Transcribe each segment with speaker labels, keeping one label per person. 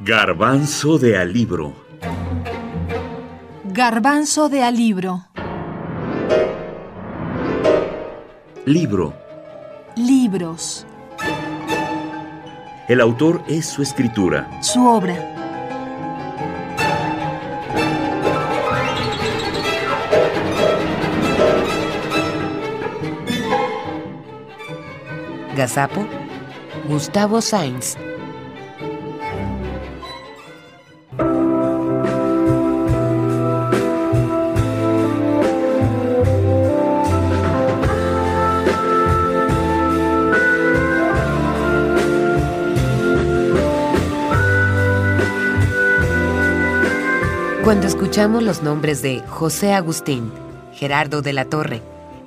Speaker 1: Garbanzo de alibro.
Speaker 2: Garbanzo de alibro.
Speaker 1: Libro.
Speaker 2: Libros.
Speaker 1: El autor es su escritura.
Speaker 2: Su obra.
Speaker 3: Gazapo, Gustavo Sainz. Cuando escuchamos los nombres de José Agustín, Gerardo de la Torre,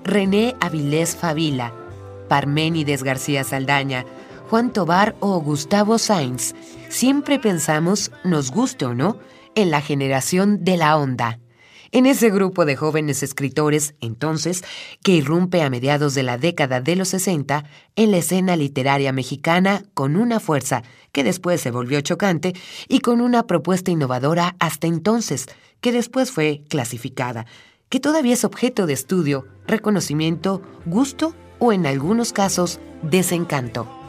Speaker 3: René Avilés Favila, Parménides García Saldaña, Juan Tobar o Gustavo Sainz, siempre pensamos, nos guste o no, en la generación de la onda. En ese grupo de jóvenes escritores, entonces, que irrumpe a mediados de la década de los 60 en la escena literaria mexicana con una fuerza que después se volvió chocante y con una propuesta innovadora hasta entonces, que después fue clasificada, que todavía es objeto de estudio, reconocimiento, gusto o en algunos casos desencanto.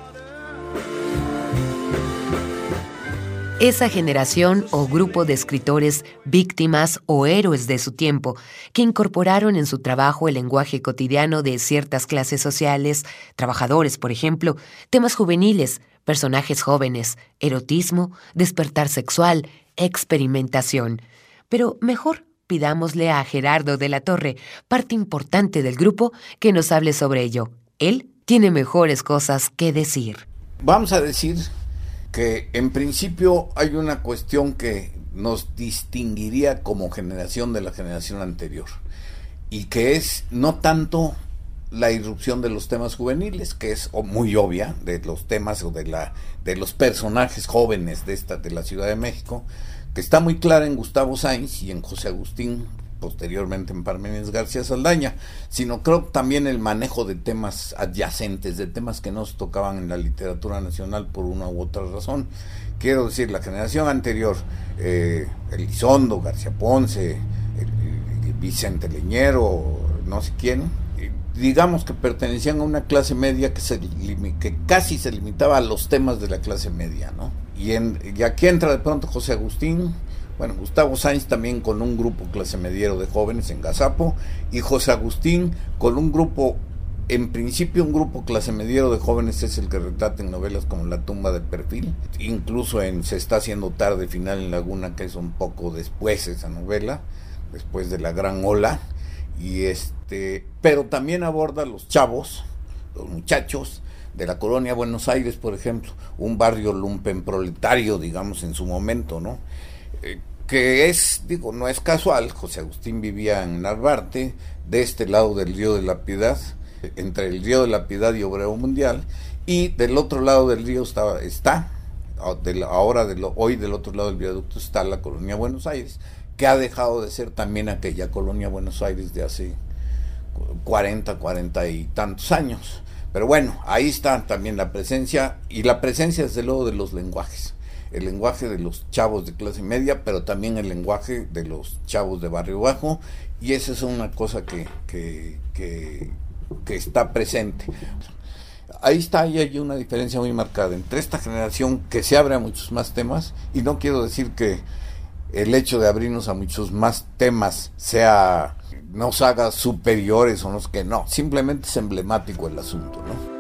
Speaker 3: Esa generación o grupo de escritores víctimas o héroes de su tiempo que incorporaron en su trabajo el lenguaje cotidiano de ciertas clases sociales, trabajadores, por ejemplo, temas juveniles, personajes jóvenes, erotismo, despertar sexual, experimentación. Pero mejor pidámosle a Gerardo de la Torre, parte importante del grupo, que nos hable sobre ello. Él tiene mejores cosas que decir.
Speaker 4: Vamos a decir que en principio hay una cuestión que nos distinguiría como generación de la generación anterior y que es no tanto la irrupción de los temas juveniles, que es muy obvia, de los temas o de la de los personajes jóvenes de esta de la Ciudad de México, que está muy clara en Gustavo Sainz y en José Agustín posteriormente en Parménides García Saldaña, sino creo también el manejo de temas adyacentes, de temas que no se tocaban en la literatura nacional por una u otra razón. Quiero decir, la generación anterior, eh, Elizondo, García Ponce, Vicente Leñero, no sé quién, digamos que pertenecían a una clase media que, se, casi se limitaba a los temas de la clase media, ¿no? Y, en, y aquí entra de pronto José Agustín, bueno, Gustavo Sainz también con un grupo clase mediero de jóvenes en Gazapo y José Agustín con un grupo, en principio un grupo clase mediero de jóvenes es el que retrata en novelas como La tumba de perfil, incluso en Se está haciendo tarde final en Laguna, que es un poco después esa novela, después de la gran ola, y este, pero también aborda los chavos, los muchachos, de la colonia Buenos Aires, por ejemplo, un barrio lumpen proletario, digamos, en su momento, ¿no? Eh, que es, digo, no es casual, José Agustín vivía en Narvarte, de este lado del río de la Piedad, entre el río de la Piedad y Obrero Mundial, y del otro lado del río estaba, está, ahora de lo, hoy del otro lado del viaducto está la colonia Buenos Aires, que ha dejado de ser también aquella colonia Buenos Aires de hace 40, 40 y tantos años. Pero bueno, ahí está también la presencia, y la presencia desde luego de los lenguajes el lenguaje de los chavos de clase media, pero también el lenguaje de los chavos de barrio bajo, y esa es una cosa que, que, que, está presente. Ahí está, ahí hay una diferencia muy marcada entre esta generación que se abre a muchos más temas, y no quiero decir que el hecho de abrirnos a muchos más temas sea nos haga superiores o no que no, simplemente es emblemático el asunto, ¿no?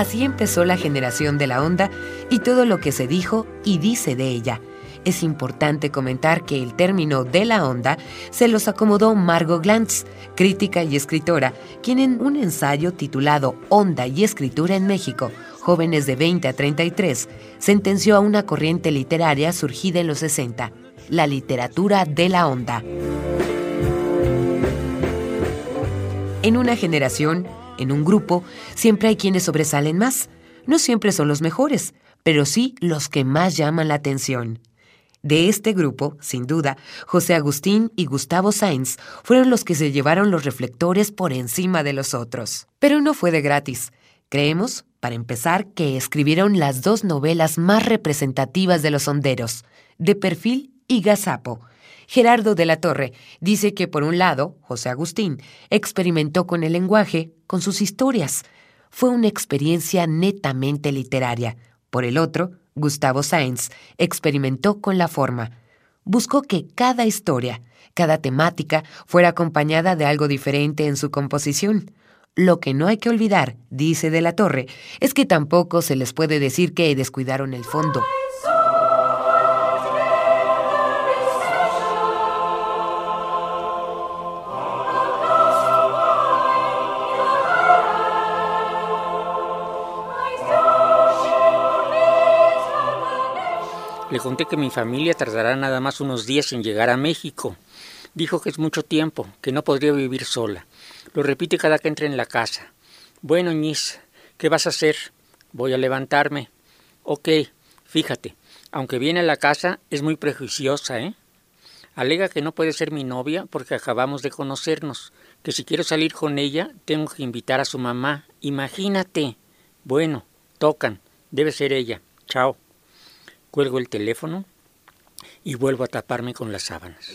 Speaker 3: Así empezó la generación de la onda y todo lo que se dijo y dice de ella. Es importante comentar que el término de la onda se los acomodó Margot Glantz, crítica y escritora, quien en un ensayo titulado Onda y Escritura en México, jóvenes de 20 a 33, sentenció a una corriente literaria surgida en los 60, la literatura de la onda. En una generación, en un grupo siempre hay quienes sobresalen más. No siempre son los mejores, pero sí los que más llaman la atención. De este grupo, sin duda, José Agustín y Gustavo Sainz fueron los que se llevaron los reflectores por encima de los otros. Pero no fue de gratis. Creemos, para empezar, que escribieron las dos novelas más representativas de los honderos, De Perfil y Gazapo. Gerardo de la Torre dice que, por un lado, José Agustín experimentó con el lenguaje, con sus historias. Fue una experiencia netamente literaria. Por el otro, Gustavo Sáenz experimentó con la forma. Buscó que cada historia, cada temática, fuera acompañada de algo diferente en su composición. Lo que no hay que olvidar, dice de la Torre, es que tampoco se les puede decir que descuidaron el fondo.
Speaker 5: Le conté que mi familia tardará nada más unos días en llegar a México. Dijo que es mucho tiempo, que no podría vivir sola. Lo repite cada que entre en la casa. Bueno, Ñis, ¿qué vas a hacer? Voy a levantarme. Ok, fíjate, aunque viene a la casa, es muy prejuiciosa, ¿eh? Alega que no puede ser mi novia porque acabamos de conocernos, que si quiero salir con ella, tengo que invitar a su mamá. Imagínate. Bueno, tocan. Debe ser ella. Chao. Cuelgo el teléfono y vuelvo a taparme con las sábanas.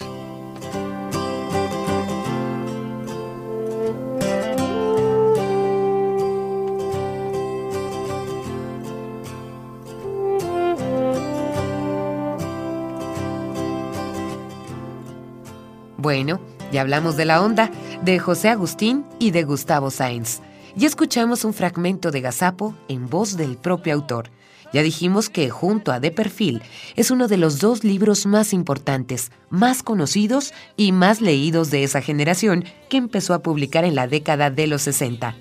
Speaker 3: Bueno, ya hablamos de la onda, de José Agustín y de Gustavo Sáenz. Ya escuchamos un fragmento de Gazapo en voz del propio autor. Ya dijimos que junto a De Perfil es uno de los dos libros más importantes, más conocidos y más leídos de esa generación que empezó a publicar en la década de los 60.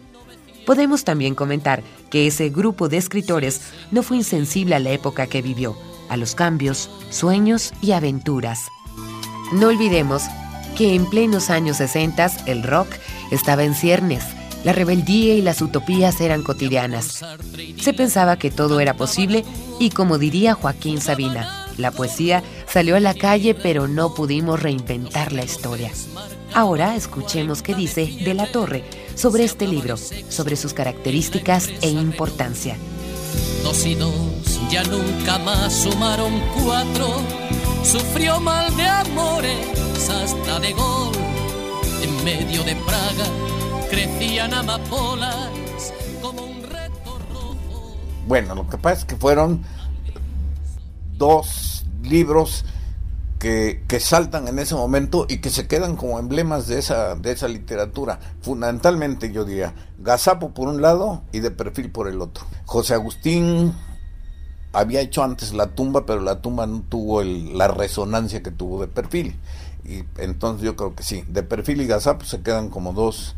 Speaker 3: Podemos también comentar que ese grupo de escritores no fue insensible a la época que vivió, a los cambios, sueños y aventuras. No olvidemos que en plenos años 60 el rock estaba en ciernes la rebeldía y las utopías eran cotidianas. Se pensaba que todo era posible y como diría Joaquín Sabina, la poesía salió a la calle pero no pudimos reinventar la historia. Ahora escuchemos qué dice De la Torre sobre este libro, sobre sus características e importancia.
Speaker 6: Dos y dos ya nunca más sumaron cuatro, sufrió mal de amores hasta de gol en medio de Praga crecían amapolas como un reto rojo.
Speaker 4: Bueno, lo que pasa es que fueron dos libros que, que, saltan en ese momento y que se quedan como emblemas de esa, de esa literatura. Fundamentalmente, yo diría, Gazapo por un lado y de perfil por el otro. José Agustín había hecho antes la tumba, pero la tumba no tuvo la resonancia que tuvo de perfil. Y entonces yo creo que sí, de perfil y Gazapo se quedan como dos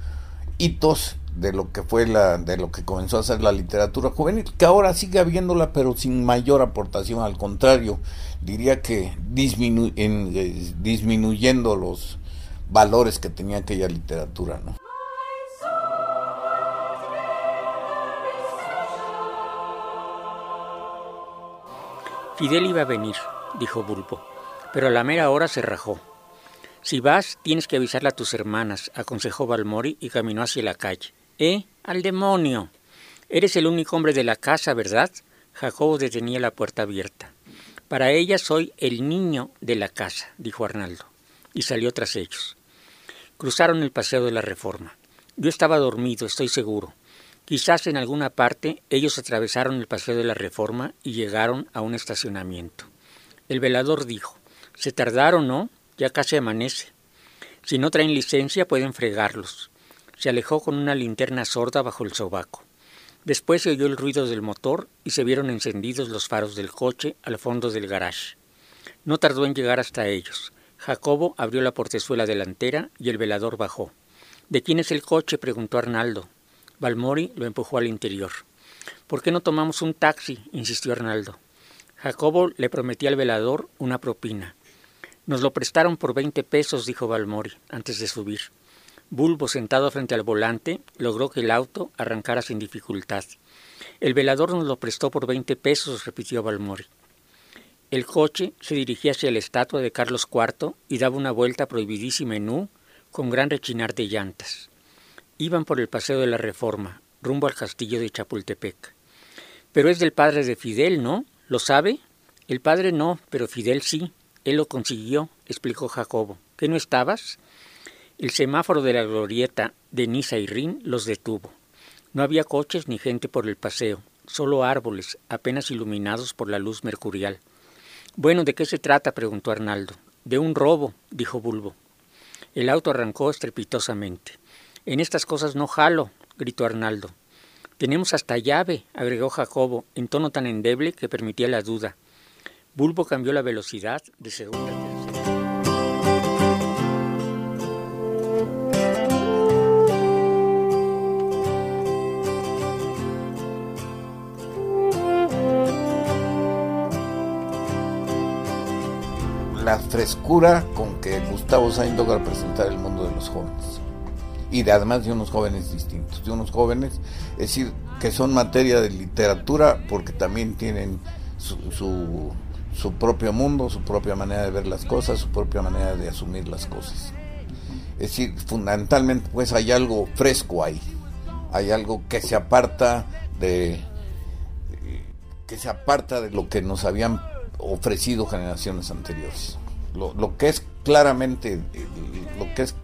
Speaker 4: hitos de lo que fue la de lo que comenzó a ser la literatura juvenil que ahora sigue habiéndola pero sin mayor aportación al contrario diría que disminu en, eh, disminuyendo los valores que tenía aquella literatura no
Speaker 5: Fidel iba a venir dijo Bulbo pero a la mera hora se rajó si vas, tienes que avisarle a tus hermanas, aconsejó Balmori y caminó hacia la calle. ¿Eh? ¡Al demonio! Eres el único hombre de la casa, ¿verdad? Jacobo detenía la puerta abierta. Para ella soy el niño de la casa, dijo Arnaldo, y salió tras ellos. Cruzaron el paseo de la Reforma. Yo estaba dormido, estoy seguro. Quizás en alguna parte ellos atravesaron el paseo de la Reforma y llegaron a un estacionamiento. El velador dijo, ¿se tardaron, no? Ya casi amanece. Si no traen licencia pueden fregarlos. Se alejó con una linterna sorda bajo el sobaco. Después se oyó el ruido del motor y se vieron encendidos los faros del coche al fondo del garage. No tardó en llegar hasta ellos. Jacobo abrió la portezuela delantera y el velador bajó. ¿De quién es el coche? preguntó Arnaldo. Balmori lo empujó al interior. ¿Por qué no tomamos un taxi? insistió Arnaldo. Jacobo le prometía al velador una propina. Nos lo prestaron por veinte pesos, dijo Balmori, antes de subir. Bulbo, sentado frente al volante, logró que el auto arrancara sin dificultad. El velador nos lo prestó por veinte pesos, repitió Balmori. El coche se dirigía hacia la estatua de Carlos IV y daba una vuelta prohibidísima en U con gran rechinar de llantas. Iban por el Paseo de la Reforma, rumbo al castillo de Chapultepec. Pero es del padre de Fidel, ¿no? ¿Lo sabe? El padre no, pero Fidel sí. Él lo consiguió, explicó Jacobo. ¿Qué no estabas? El semáforo de la glorieta de Niza y Rin los detuvo. No había coches ni gente por el paseo, solo árboles, apenas iluminados por la luz mercurial. Bueno, ¿de qué se trata? preguntó Arnaldo. De un robo, dijo Bulbo. El auto arrancó estrepitosamente. En estas cosas no jalo, gritó Arnaldo. Tenemos hasta llave, agregó Jacobo, en tono tan endeble que permitía la duda. Bulbo cambió la velocidad de segunda a tercera.
Speaker 4: La frescura con que Gustavo Sainz logra presentar el mundo de los jóvenes. Y de, además de unos jóvenes distintos, de unos jóvenes, es decir, que son materia de literatura porque también tienen su, su propio mundo, su propia manera de ver las cosas, su propia manera de asumir las cosas. Es decir, fundamentalmente pues hay algo fresco ahí, hay algo que se aparta de que se aparta de lo que nos habían ofrecido generaciones anteriores. Lo, que es claramente lo que es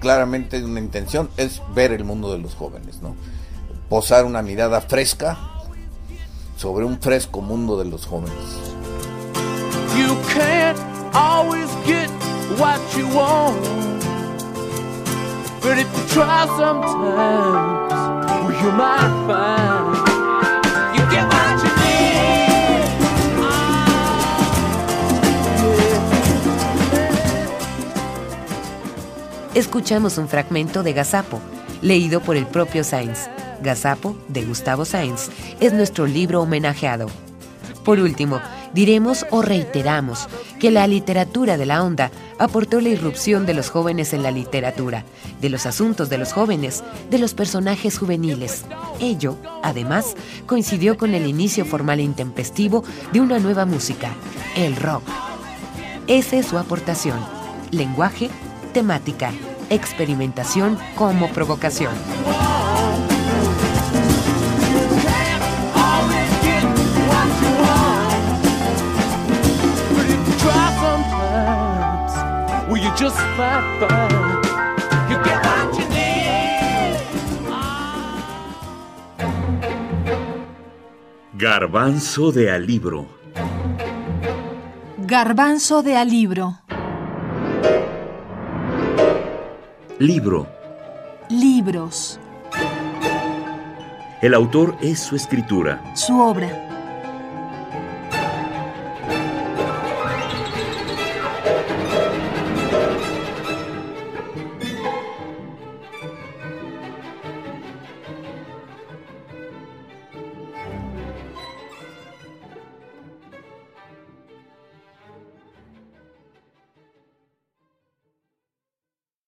Speaker 4: claramente una intención es ver el mundo de los jóvenes, ¿no? Posar una mirada fresca sobre un fresco mundo de los jóvenes.
Speaker 7: You can't always get what you want. But if you try sometimes, well, you might find you get what you need.
Speaker 3: Escuchamos un fragmento de Gazapo, leído por el propio Sainz. Gazapo, de Gustavo Sainz, es nuestro libro homenajeado. Por último, diremos o reiteramos que la literatura de la onda aportó la irrupción de los jóvenes en la literatura, de los asuntos de los jóvenes, de los personajes juveniles. Ello, además, coincidió con el inicio formal e intempestivo de una nueva música, el rock. Esa es su aportación. Lenguaje, temática, experimentación como provocación.
Speaker 7: Just might find you get what you need.
Speaker 1: Garbanzo de alibro.
Speaker 2: Garbanzo de alibro.
Speaker 1: Libro.
Speaker 2: Libros.
Speaker 1: El autor es su escritura.
Speaker 2: Su obra.